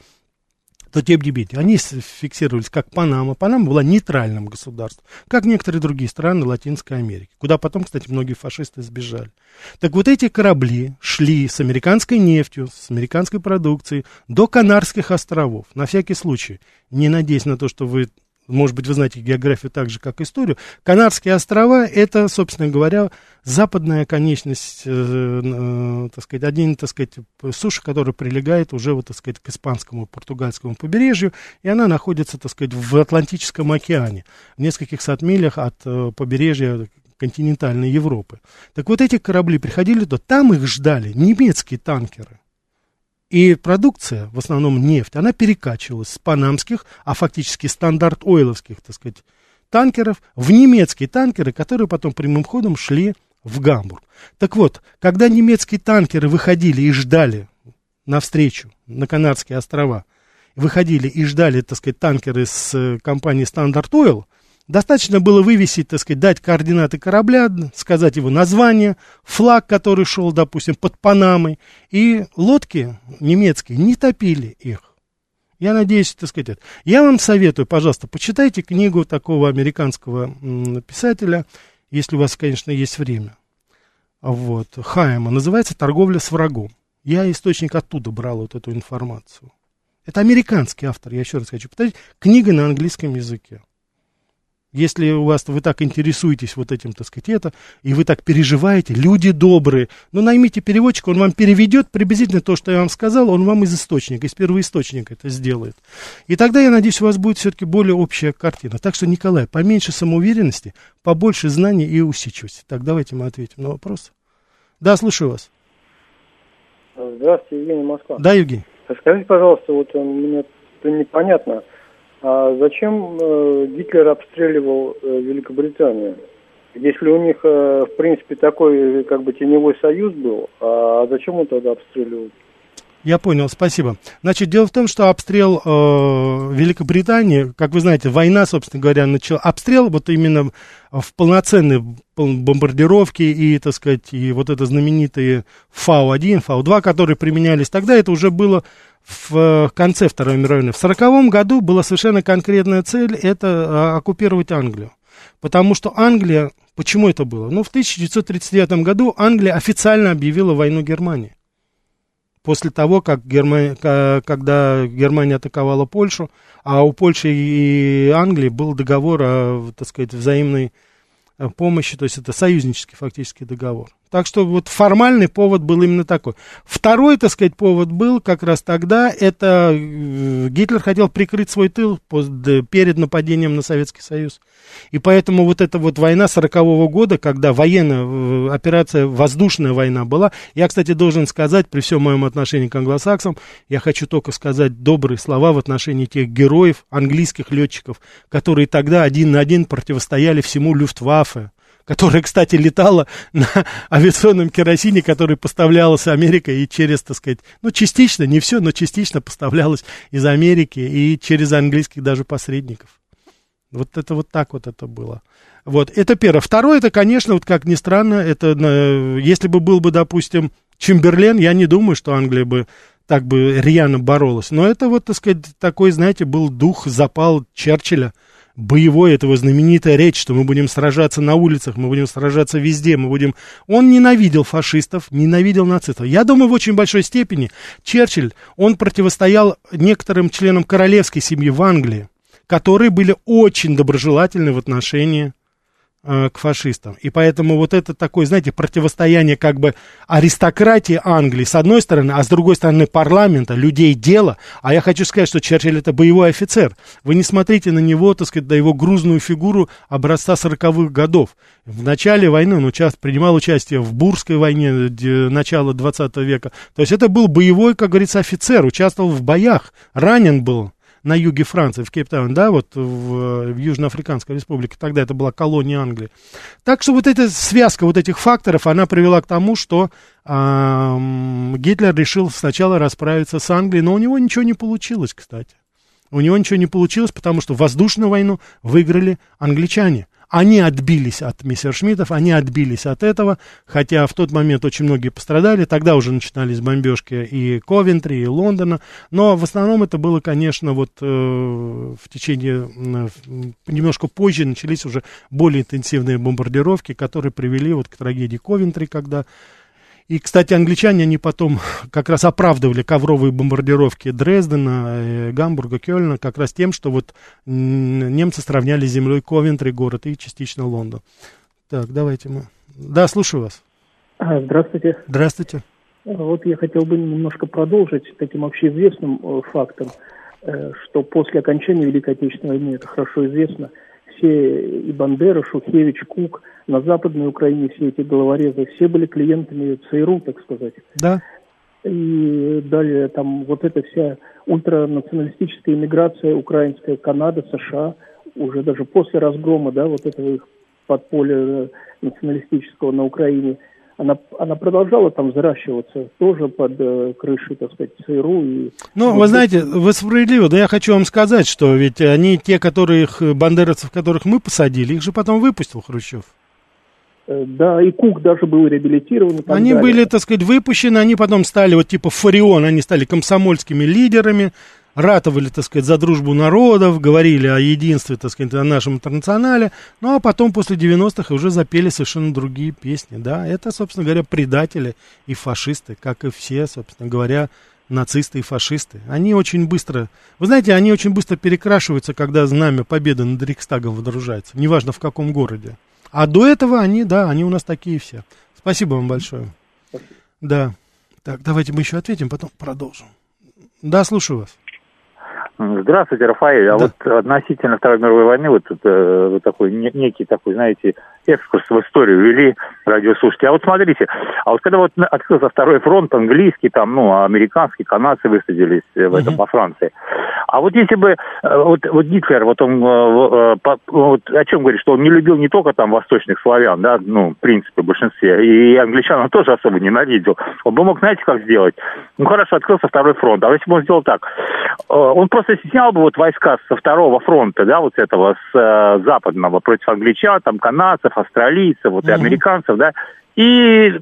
то тем не менее, они фиксировались как Панама. Панама была нейтральным государством, как некоторые другие страны Латинской Америки, куда потом, кстати, многие фашисты сбежали. Так вот эти корабли шли с американской нефтью, с американской продукцией до Канарских островов. На всякий случай, не надеясь на то, что вы может быть, вы знаете географию так же, как историю. Канарские острова – это, собственно говоря, западная конечность, э, э, так сказать, один, так сказать, суши, которая прилегает уже, вот, так сказать, к испанскому, португальскому побережью, и она находится, так сказать, в Атлантическом океане, в нескольких сотмилях от э, побережья континентальной Европы. Так вот эти корабли приходили туда, там их ждали немецкие танкеры. И продукция, в основном нефть, она перекачивалась с панамских, а фактически стандарт-ойловских, так сказать, танкеров в немецкие танкеры, которые потом прямым ходом шли в Гамбург. Так вот, когда немецкие танкеры выходили и ждали навстречу на Канарские острова, выходили и ждали, так сказать, танкеры с э, компании Standard Oil, Достаточно было вывесить, так сказать, дать координаты корабля, сказать его название, флаг, который шел, допустим, под Панамой, и лодки немецкие не топили их. Я надеюсь, так сказать. Я вам советую, пожалуйста, почитайте книгу такого американского писателя, если у вас, конечно, есть время. Вот, Хайма, называется «Торговля с врагом». Я источник оттуда брал вот эту информацию. Это американский автор, я еще раз хочу повторить. Книга на английском языке. Если у вас вы так интересуетесь вот этим, так сказать, это, и вы так переживаете, люди добрые, ну наймите переводчика, он вам переведет приблизительно то, что я вам сказал, он вам из источника, из первоисточника это сделает. И тогда, я надеюсь, у вас будет все-таки более общая картина. Так что, Николай, поменьше самоуверенности, побольше знаний и усидчивости. Так, давайте мы ответим на вопрос. Да, слушаю вас. Здравствуйте, Евгений Москва. Да, Евгений. Скажите, пожалуйста, вот мне непонятно, а зачем э, Гитлер обстреливал э, Великобританию? Если у них, э, в принципе, такой как бы теневой союз был, а зачем он тогда обстреливал? Я понял, спасибо. Значит, дело в том, что обстрел э, Великобритании, как вы знаете, война, собственно говоря, начала. Обстрел вот именно в полноценной бомбардировке и, так сказать, и вот это знаменитые Фау-1, Фау-2, которые применялись тогда, это уже было в э, конце Второй мировой войны. В 1940 году была совершенно конкретная цель, это а, оккупировать Англию. Потому что Англия, почему это было? Ну, в 1939 году Англия официально объявила войну Германии. После того, как Германия, когда Германия атаковала Польшу, а у Польши и Англии был договор о, так сказать, взаимной э, помощи, то есть это союзнический фактически договор. Так что вот формальный повод был именно такой. Второй, так сказать, повод был как раз тогда, это э, Гитлер хотел прикрыть свой тыл перед нападением на Советский Союз. И поэтому вот эта вот война 40-го года, когда военная э, операция, воздушная война была, я, кстати, должен сказать, при всем моем отношении к англосаксам, я хочу только сказать добрые слова в отношении тех героев, английских летчиков, которые тогда один на один противостояли всему Люфтваффе, которая, кстати, летала на авиационном керосине, который поставлялся Америкой и через, так сказать, ну, частично, не все, но частично поставлялось из Америки и через английских даже посредников. Вот это вот так вот это было. Вот, это первое. Второе, это, конечно, вот как ни странно, это, если бы был бы, допустим, Чемберлен, я не думаю, что Англия бы так бы рьяно боролась. Но это вот, так сказать, такой, знаете, был дух, запал Черчилля – боевой, это его знаменитая речь, что мы будем сражаться на улицах, мы будем сражаться везде, мы будем... Он ненавидел фашистов, ненавидел нацистов. Я думаю, в очень большой степени Черчилль, он противостоял некоторым членам королевской семьи в Англии, которые были очень доброжелательны в отношении к фашистам. И поэтому вот это такое, знаете, противостояние как бы аристократии Англии с одной стороны, а с другой стороны парламента, людей дела. А я хочу сказать, что Черчилль это боевой офицер. Вы не смотрите на него, так сказать, на его грузную фигуру образца 40-х годов. В начале войны он участ... принимал участие в Бурской войне начала 20 века. То есть это был боевой, как говорится, офицер, участвовал в боях, ранен был на юге Франции, в Кейптаун, да, вот в, в Южноафриканской республике, тогда это была колония Англии. Так что вот эта связка вот этих факторов, она привела к тому, что э, Гитлер решил сначала расправиться с Англией, но у него ничего не получилось, кстати. У него ничего не получилось, потому что воздушную войну выиграли англичане. Они отбились от мессершмиттов, они отбились от этого, хотя в тот момент очень многие пострадали, тогда уже начинались бомбежки и Ковентри, и Лондона, но в основном это было, конечно, вот э, в течение, э, немножко позже начались уже более интенсивные бомбардировки, которые привели вот к трагедии Ковентри, когда и, кстати, англичане, они потом как раз оправдывали ковровые бомбардировки Дрездена, э, Гамбурга, Кёльна как раз тем, что вот немцы сравняли с землей Ковентри город и частично Лондон. Так, давайте мы... Да, слушаю вас. А, здравствуйте. Здравствуйте. Вот я хотел бы немножко продолжить таким общеизвестным э, фактом, э, что после окончания Великой Отечественной войны, это хорошо известно, все и Бандера, Шухевич, Кук на Западной Украине, все эти головорезы, все были клиентами ЦРУ, так сказать. Да. И далее там вот эта вся ультранационалистическая иммиграция украинская, Канада, США, уже даже после разгрома, да, вот этого их подполья националистического на Украине – она, она продолжала там взращиваться тоже под э, крышей, так сказать, ЦРУ. И, ну, вы знаете, вы справедливо, да я хочу вам сказать, что ведь они, те, которых, бандеровцев, которых мы посадили, их же потом выпустил Хрущев. Э, да, и Кук даже был реабилитирован. Они далее. были, так сказать, выпущены, они потом стали вот типа Фарион, они стали комсомольскими лидерами, ратовали, так сказать, за дружбу народов, говорили о единстве, так сказать, о нашем интернационале, ну а потом после 90-х уже запели совершенно другие песни, да, это, собственно говоря, предатели и фашисты, как и все, собственно говоря, нацисты и фашисты. Они очень быстро, вы знаете, они очень быстро перекрашиваются, когда знамя победы над Рикстагом водружается, неважно в каком городе. А до этого они, да, они у нас такие все. Спасибо вам большое. Спасибо. Да. Так, давайте мы еще ответим, потом продолжим. Да, слушаю вас. Здравствуйте, Рафаэль. А вот относительно Второй мировой войны, вот, э, вот такой некий такой, знаете, экскурс в историю вели радиослушатели. А вот смотрите, а вот когда вот открылся второй фронт, английский, там, ну, американский, канадцы высадились в этом по Франции. А вот если бы, э, вот, вот Гитлер, вот он, э, э, вот о чем говорит, что он не любил не только там восточных славян, да, ну, в принципе, в большинстве, и англичан он тоже особо ненавидел. Он бы мог, знаете, как сделать? Ну, хорошо, открылся второй фронт, а если бы он сделал так, он просто снял бы вот войска со второго фронта, да, вот этого, с западного, против англичан, там, канадцев, австралийцев, вот, mm-hmm. и американцев, да, и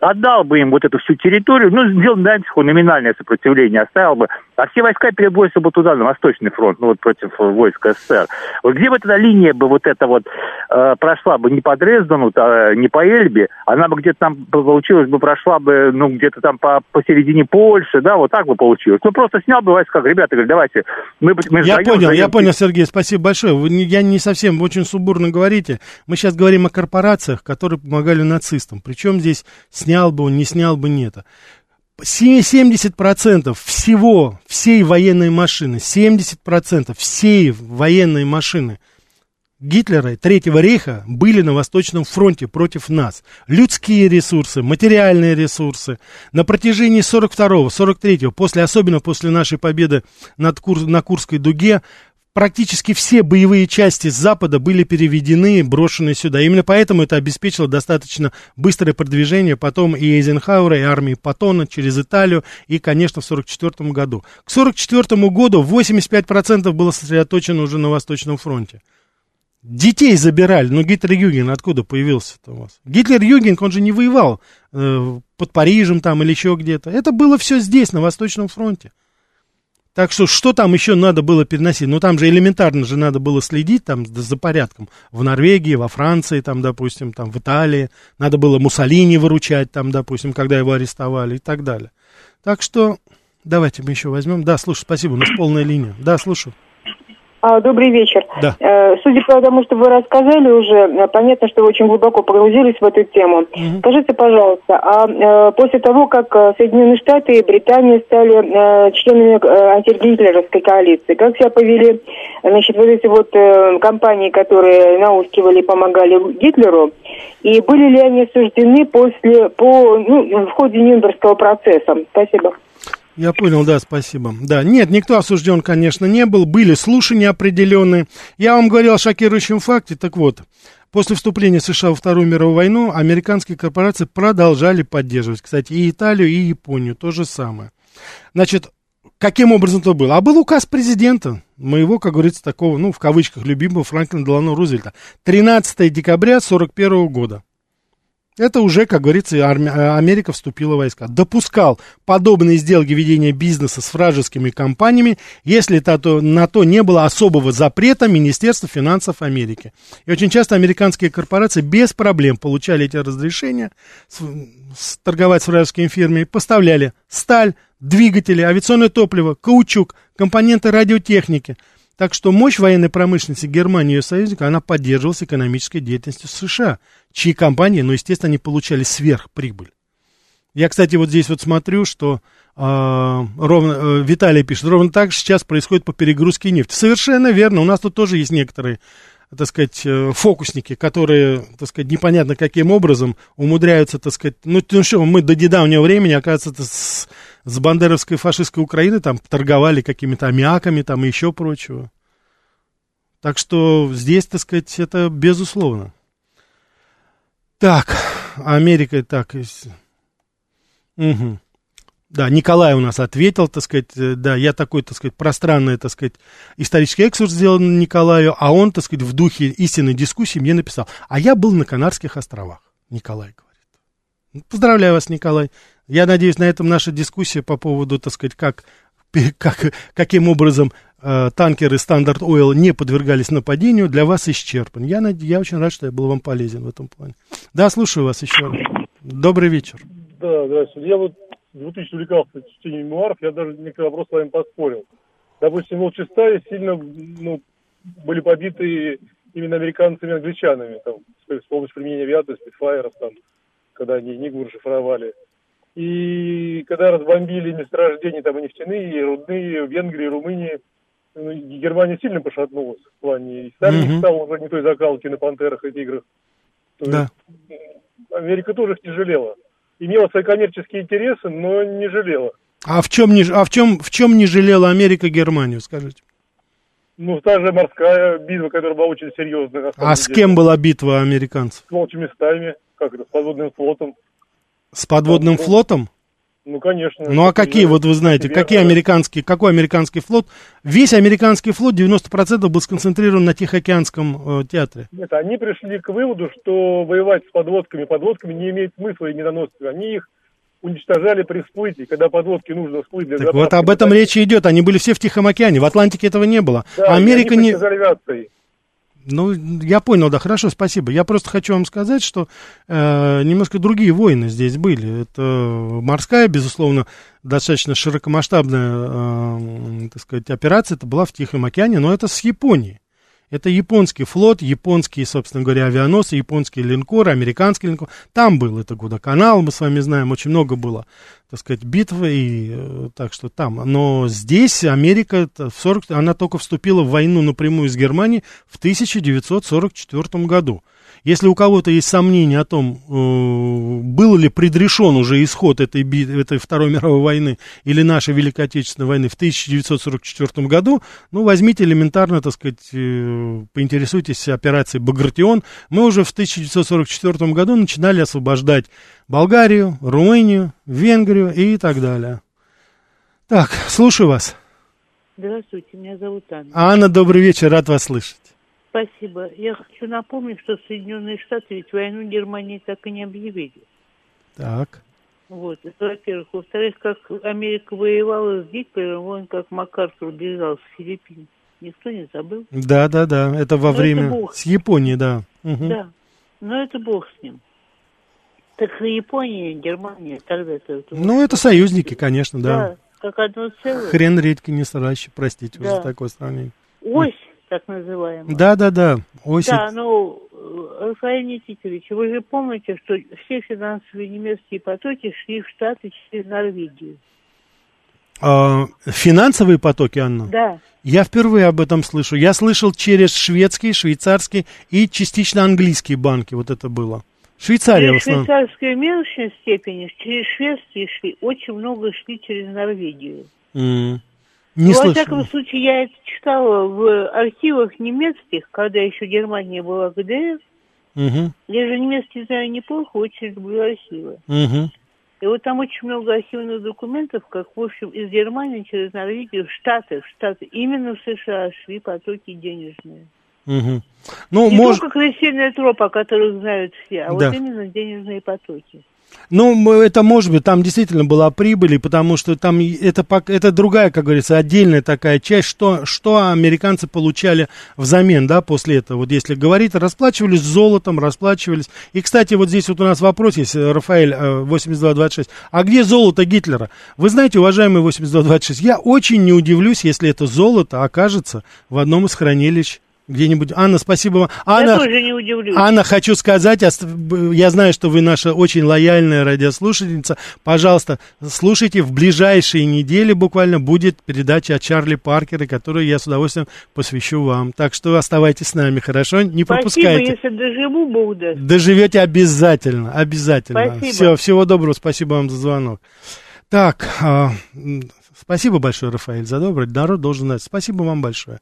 отдал бы им вот эту всю территорию, ну, сделал, знаете, номинальное сопротивление, оставил бы а все войска перебросил бы туда, на Восточный фронт, ну вот против войск СССР. Вот где бы эта линия бы вот эта вот э, прошла бы не по Дрездену, а, не по Эльбе, она бы где-то там получилась бы, прошла бы, ну, где-то там по, посередине Польши, да, вот так бы получилось. Ну, просто снял бы войска, ребята, говорят, давайте. Мы, мы я понял, я понял, Сергей, спасибо большое. Вы, я не совсем, вы очень субурно говорите. Мы сейчас говорим о корпорациях, которые помогали нацистам. Причем здесь снял бы он, не снял бы, нет. 70% всего, всей военной машины, 70% всей военной машины Гитлера и Третьего рейха были на Восточном фронте против нас. Людские ресурсы, материальные ресурсы. На протяжении 42-го, 43-го, после, особенно после нашей победы над Кур, на Курской дуге, практически все боевые части с Запада были переведены, брошены сюда. Именно поэтому это обеспечило достаточно быстрое продвижение потом и Эйзенхауэра, и армии Паттона через Италию, и, конечно, в 1944 году. К 1944 году 85% было сосредоточено уже на Восточном фронте. Детей забирали. Ну, Гитлер-Юген откуда появился-то у вас? Гитлер-Юген, он же не воевал э, под Парижем там или еще где-то. Это было все здесь, на Восточном фронте. Так что что там еще надо было переносить? Ну, там же элементарно же надо было следить там за порядком. В Норвегии, во Франции, там, допустим, там, в Италии. Надо было Муссолини выручать, там, допустим, когда его арестовали и так далее. Так что давайте мы еще возьмем. Да, слушай, спасибо, у нас полная линия. Да, слушаю. А, добрый вечер. Да. Э, судя по тому, что вы рассказали уже, э, понятно, что вы очень глубоко погрузились в эту тему. Угу. Скажите, пожалуйста, а э, после того, как Соединенные Штаты и Британия стали членами антигитлеровской коалиции, как себя повели, значит, вот эти вот компании, которые наускивали и помогали Гитлеру, и были ли они осуждены после, по, ну, в ходе Нюрнбергского процесса? Спасибо. Я понял, да, спасибо. Да, нет, никто осужден, конечно, не был. Были слушания определенные. Я вам говорил о шокирующем факте. Так вот, после вступления США во Вторую мировую войну американские корпорации продолжали поддерживать, кстати, и Италию, и Японию. То же самое. Значит, каким образом это было? А был указ президента, моего, как говорится, такого, ну, в кавычках, любимого Франклина Делано Рузвельта. 13 декабря 1941 года. Это уже, как говорится, армия, Америка вступила в войска. Допускал подобные сделки ведения бизнеса с вражескими компаниями, если это, то, на то не было особого запрета Министерства финансов Америки. И очень часто американские корпорации без проблем получали эти разрешения с, с, торговать с вражескими фирмами, поставляли сталь, двигатели, авиационное топливо, каучук, компоненты радиотехники – так что мощь военной промышленности Германии и ее союзника, она поддерживалась экономической деятельностью США, чьи компании, ну, естественно, они получали сверхприбыль. Я, кстати, вот здесь вот смотрю, что э, ровно, э, Виталий пишет, ровно так же сейчас происходит по перегрузке нефти. Совершенно верно, у нас тут тоже есть некоторые, так сказать, э, фокусники, которые, так сказать, непонятно каким образом умудряются, так сказать, ну, ну что, мы до недавнего времени, оказывается, с бандеровской фашистской Украины там торговали какими-то аммиаками там и еще прочего. Так что здесь, так сказать, это безусловно. Так, Америка так. Угу. Да, Николай у нас ответил, так сказать, э, да, я такой, так сказать, пространный, так сказать, исторический экскурс сделал Николаю, а он, так сказать, в духе истинной дискуссии мне написал, а я был на Канарских островах, Николай говорит. Поздравляю вас, Николай. Я надеюсь, на этом наша дискуссия по поводу, так сказать, как, как, каким образом э, танкеры Standard Oil не подвергались нападению, для вас исчерпан. Я, я очень рад, что я был вам полезен в этом плане. Да, слушаю вас еще раз. Добрый вечер. Да, здравствуйте. Я вот 2000 увлекался чтением мемуаров, я даже некоторые вопросы с вами поспорил. Допустим, вот шестая сильно ну, были побиты именно американцами и англичанами, там, с помощью применения авиации, спидфайеров, там, когда они Нигу расшифровали. И когда разбомбили месторождения там и нефтяные, и рудные в Венгрии, Румынии, ну, Германия сильно пошатнулась в плане. И Сталин mm-hmm. стал уже не той закалки на пантерах и тиграх. То да. есть, Америка тоже не жалела. Имела свои коммерческие интересы, но не жалела. А в чем не, а в чем, в чем не жалела Америка Германию, скажите? Ну, та же морская битва, которая была очень серьезная. А с кем была битва американцев? С волчьими стаями, как это, с подводным флотом. С подводным ну, флотом? Ну, конечно. Ну, а какие, вот вы знаете, какие американские, какой американский флот? Весь американский флот 90% был сконцентрирован на Тихоокеанском э, театре. Нет, они пришли к выводу, что воевать с подводками, подводками не имеет смысла и недоносства. Они их уничтожали при всплытии, когда подлодке нужно всплыть для Так вот об этом речь идет. Они были все в Тихом океане. В Атлантике этого не было. Да, Америка не... Ну, я понял, да, хорошо, спасибо. Я просто хочу вам сказать, что э, немножко другие войны здесь были. Это морская, безусловно, достаточно широкомасштабная, э, так сказать, операция. Это была в Тихом океане, но это с Японией. Это японский флот, японские, собственно говоря, авианосцы, японские линкоры, американский линкор. Там был это Гудоканал, мы с вами знаем, очень много было, так сказать, битв, и э, так что там. Но здесь Америка, в 40, она только вступила в войну напрямую с Германией в 1944 году. Если у кого-то есть сомнения о том, э, был ли предрешен уже исход этой, этой Второй мировой войны или нашей Великой Отечественной войны в 1944 году, ну, возьмите элементарно, так сказать, э, поинтересуйтесь операцией «Багратион». Мы уже в 1944 году начинали освобождать Болгарию, Румынию, Венгрию и так далее. Так, слушаю вас. Здравствуйте, меня зовут Анна. Анна, добрый вечер, рад вас слышать. Спасибо. Я хочу напомнить, что Соединенные Штаты ведь войну Германии так и не объявили. Так. Вот, это во-первых. Во-вторых, как Америка воевала с Гитлером, он как МакАртур бежал с Филиппин. Никто не забыл. Да, да, да. Это во Но время это с Японией, да. Угу. Да. Но это бог с ним. Так и Япония, Германия тогда-то... Ну, это союзники, конечно, да. Да, как одно целое. Хрен редьки не сращи, простите да. за такое сравнение. Ось так называемая. Да, да, да. Осень. Да, ну, Рафаэль Никитович, вы же помните, что все финансовые немецкие потоки шли в Штаты через Норвегию. А, финансовые потоки, Анна? Да. Я впервые об этом слышу. Я слышал через шведские, швейцарские и частично английские банки. Вот это было. Швейцария через в основном. Швейцарскую в меньшей степени, через шведские шли, очень много шли через Норвегию. Mm. Не ну, во всяком случае, я это читала в архивах немецких, когда еще Германия была ГДР. Угу. Я же немецкий знаю неплохо, очень люблю архивы. Угу. И вот там очень много архивных документов, как, в общем, из Германии через Норвегию в Штаты, в Штаты, именно в США шли потоки денежные. Угу. Ну, Не мож... только крысиная тропа, которых знают все, а да. вот именно денежные потоки. Ну, это может быть, там действительно была прибыль, потому что там это, это другая, как говорится, отдельная такая часть, что, что американцы получали взамен, да, после этого. Вот если говорить, расплачивались золотом, расплачивались. И, кстати, вот здесь вот у нас вопрос есть, Рафаэль, 8226. Э, а где золото Гитлера? Вы знаете, уважаемый 8226, я очень не удивлюсь, если это золото окажется в одном из хранилищ где-нибудь. Анна, спасибо вам. Анна, я тоже не удивлюсь. Анна, хочу сказать, я знаю, что вы наша очень лояльная радиослушательница. Пожалуйста, слушайте, в ближайшие недели буквально будет передача о Чарли Паркере, которую я с удовольствием посвящу вам. Так что оставайтесь с нами, хорошо? Не пропускайте. Спасибо, если доживу, Бог даст. Доживете обязательно, обязательно. Спасибо. Все, всего доброго, спасибо вам за звонок. Так, а, Спасибо большое, Рафаэль, за доброе. Народ должен знать. Спасибо вам большое.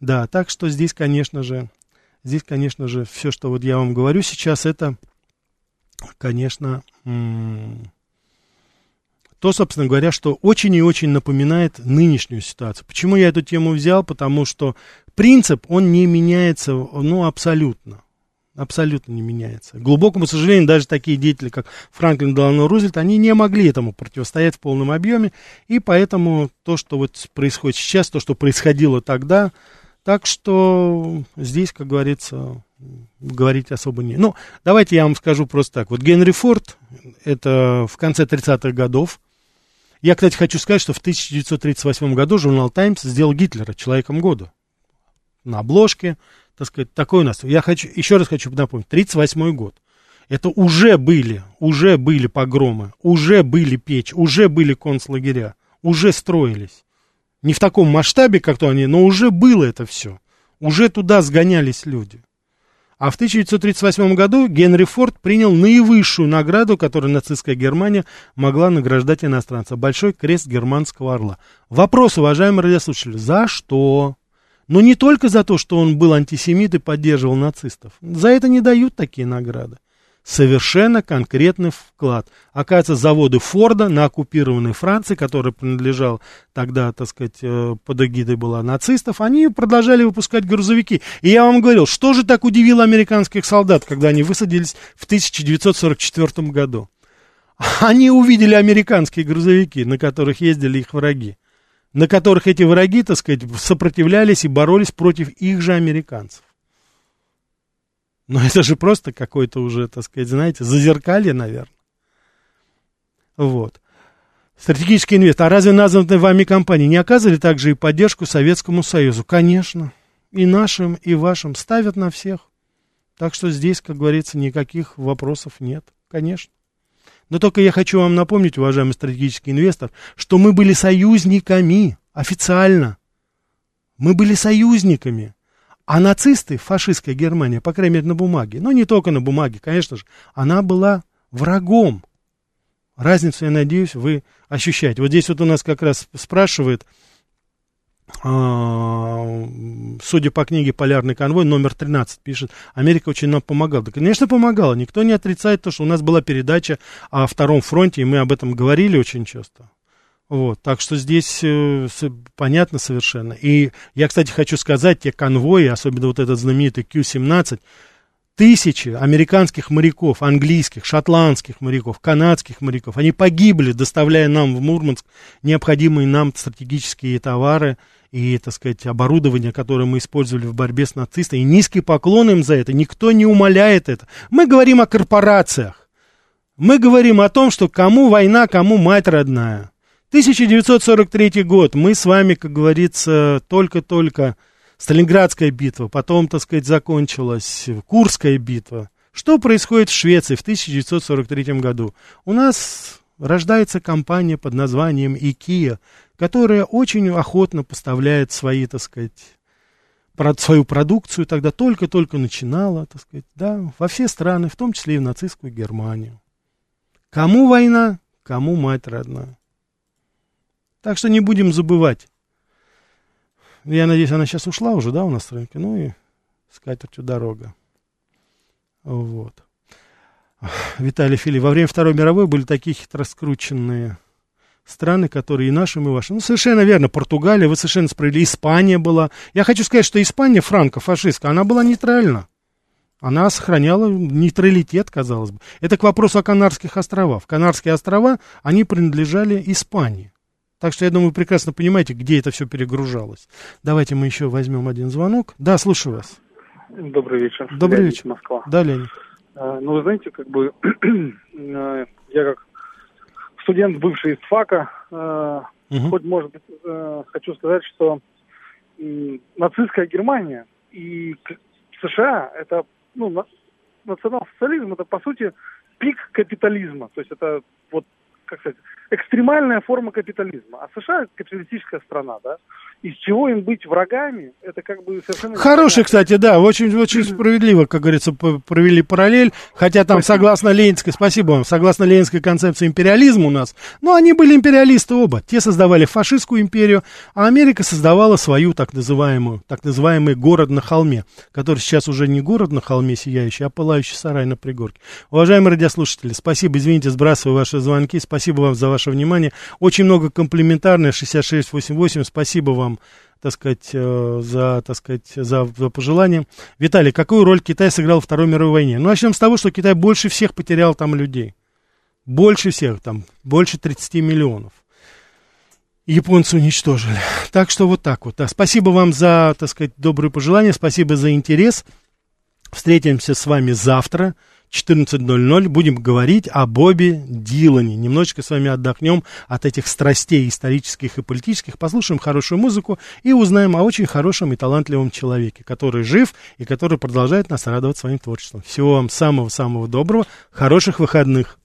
Да, так что здесь, конечно же, здесь, конечно же, все, что вот я вам говорю сейчас, это, конечно, то, собственно говоря, что очень и очень напоминает нынешнюю ситуацию. Почему я эту тему взял? Потому что принцип, он не меняется, ну, абсолютно абсолютно не меняется. К глубокому сожалению, даже такие деятели, как Франклин Делано Рузвельт, они не могли этому противостоять в полном объеме, и поэтому то, что вот происходит сейчас, то, что происходило тогда, так что здесь, как говорится, говорить особо не. Ну, давайте я вам скажу просто так. Вот Генри Форд, это в конце 30-х годов, я, кстати, хочу сказать, что в 1938 году журнал «Таймс» сделал Гитлера человеком года. На обложке, так сказать, такой у нас. Я хочу, еще раз хочу напомнить, 38 год. Это уже были, уже были погромы, уже были печь, уже были концлагеря, уже строились. Не в таком масштабе, как то они, но уже было это все. Уже туда сгонялись люди. А в 1938 году Генри Форд принял наивысшую награду, которую нацистская Германия могла награждать иностранца. Большой крест германского орла. Вопрос, уважаемые радиослушатели, за что? Но не только за то, что он был антисемит и поддерживал нацистов. За это не дают такие награды. Совершенно конкретный вклад. Оказывается, заводы Форда на оккупированной Франции, который принадлежал тогда, так сказать, э, под эгидой была нацистов, они продолжали выпускать грузовики. И я вам говорил, что же так удивило американских солдат, когда они высадились в 1944 году? Они увидели американские грузовики, на которых ездили их враги, на которых эти враги, так сказать, сопротивлялись и боролись против их же американцев. Но это же просто какой-то уже, так сказать, знаете, зазеркалье, наверное. Вот. Стратегический инвестор. А разве названные вами компании не оказывали также и поддержку Советскому Союзу? Конечно. И нашим, и вашим. Ставят на всех. Так что здесь, как говорится, никаких вопросов нет. Конечно. Но только я хочу вам напомнить, уважаемый стратегический инвестор, что мы были союзниками официально. Мы были союзниками. А нацисты, фашистская Германия, по крайней мере на бумаге, но не только на бумаге, конечно же, она была врагом. Разницу, я надеюсь, вы ощущаете. Вот здесь вот у нас как раз спрашивает, судя по книге «Полярный конвой», номер 13 пишет, Америка очень нам помогала. Да, конечно, помогала. Никто не отрицает то, что у нас была передача о Втором фронте, и мы об этом говорили очень часто. Вот, так что здесь э, понятно совершенно. И я, кстати, хочу сказать, те конвои, особенно вот этот знаменитый Q-17, тысячи американских моряков, английских, шотландских моряков, канадских моряков, они погибли, доставляя нам в Мурманск необходимые нам стратегические товары и, так сказать, оборудование, которое мы использовали в борьбе с нацистами. И низкий поклон им за это, никто не умоляет это. Мы говорим о корпорациях. Мы говорим о том, что кому война, кому мать родная. 1943 год. Мы с вами, как говорится, только-только Сталинградская битва, потом, так сказать, закончилась Курская битва. Что происходит в Швеции в 1943 году? У нас рождается компания под названием IKEA, которая очень охотно поставляет свои, так сказать, свою продукцию, тогда только-только начинала, так сказать, да, во все страны, в том числе и в нацистскую Германию. Кому война, кому мать родная. Так что не будем забывать, я надеюсь, она сейчас ушла уже, да, у нас рынка. Ну и с катертью дорога. Вот. Виталий Фили, во время Второй мировой были такие хитроскрученные страны, которые и наши, и ваши. Ну, совершенно верно, Португалия, вы совершенно справедливы, Испания была. Я хочу сказать, что Испания, франко-фашистская, она была нейтральна. Она сохраняла нейтралитет, казалось бы. Это к вопросу о Канарских островах. Канарские острова, они принадлежали Испании. Так что я думаю, вы прекрасно понимаете, где это все перегружалось. Давайте мы еще возьмем один звонок. Да, слушаю вас. Добрый вечер. Добрый Леонид, вечер. Москва. Да, Леонид. А, ну, вы знаете, как бы э, я как студент, бывший из ФАКа, э, Мгм. хоть, может быть, э, хочу сказать, что нацистская Германия и США – это, ну, на- национал-социализм – это, по сути, пик капитализма. То есть это вот как сказать, экстремальная форма капитализма. А США капиталистическая страна, да? Из чего им быть врагами, это как бы совершенно... Хороший, кстати, да, очень, очень справедливо, как говорится, провели параллель, хотя там, согласно ленинской, спасибо вам, согласно ленинской концепции империализма у нас, но они были империалисты оба, те создавали фашистскую империю, а Америка создавала свою так называемую, так называемый город на холме, который сейчас уже не город на холме сияющий, а пылающий сарай на пригорке. Уважаемые радиослушатели, спасибо, извините, сбрасываю ваши звонки, спасибо вам за ваше внимание, очень много комплиментарное, 6688, спасибо вам так сказать, э, за, так сказать, за, за пожелания. Виталий, какую роль Китай сыграл в Второй мировой войне? Ну, начнем с того, что Китай больше всех потерял там людей. Больше всех, там, больше 30 миллионов. Японцы уничтожили. Так что вот так вот. Да. Спасибо вам за, так сказать, добрые пожелания, спасибо за интерес. Встретимся с вами завтра. 14.00 будем говорить о Бобе Дилане. Немножечко с вами отдохнем от этих страстей исторических и политических, послушаем хорошую музыку и узнаем о очень хорошем и талантливом человеке, который жив и который продолжает нас радовать своим творчеством. Всего вам самого-самого доброго, хороших выходных.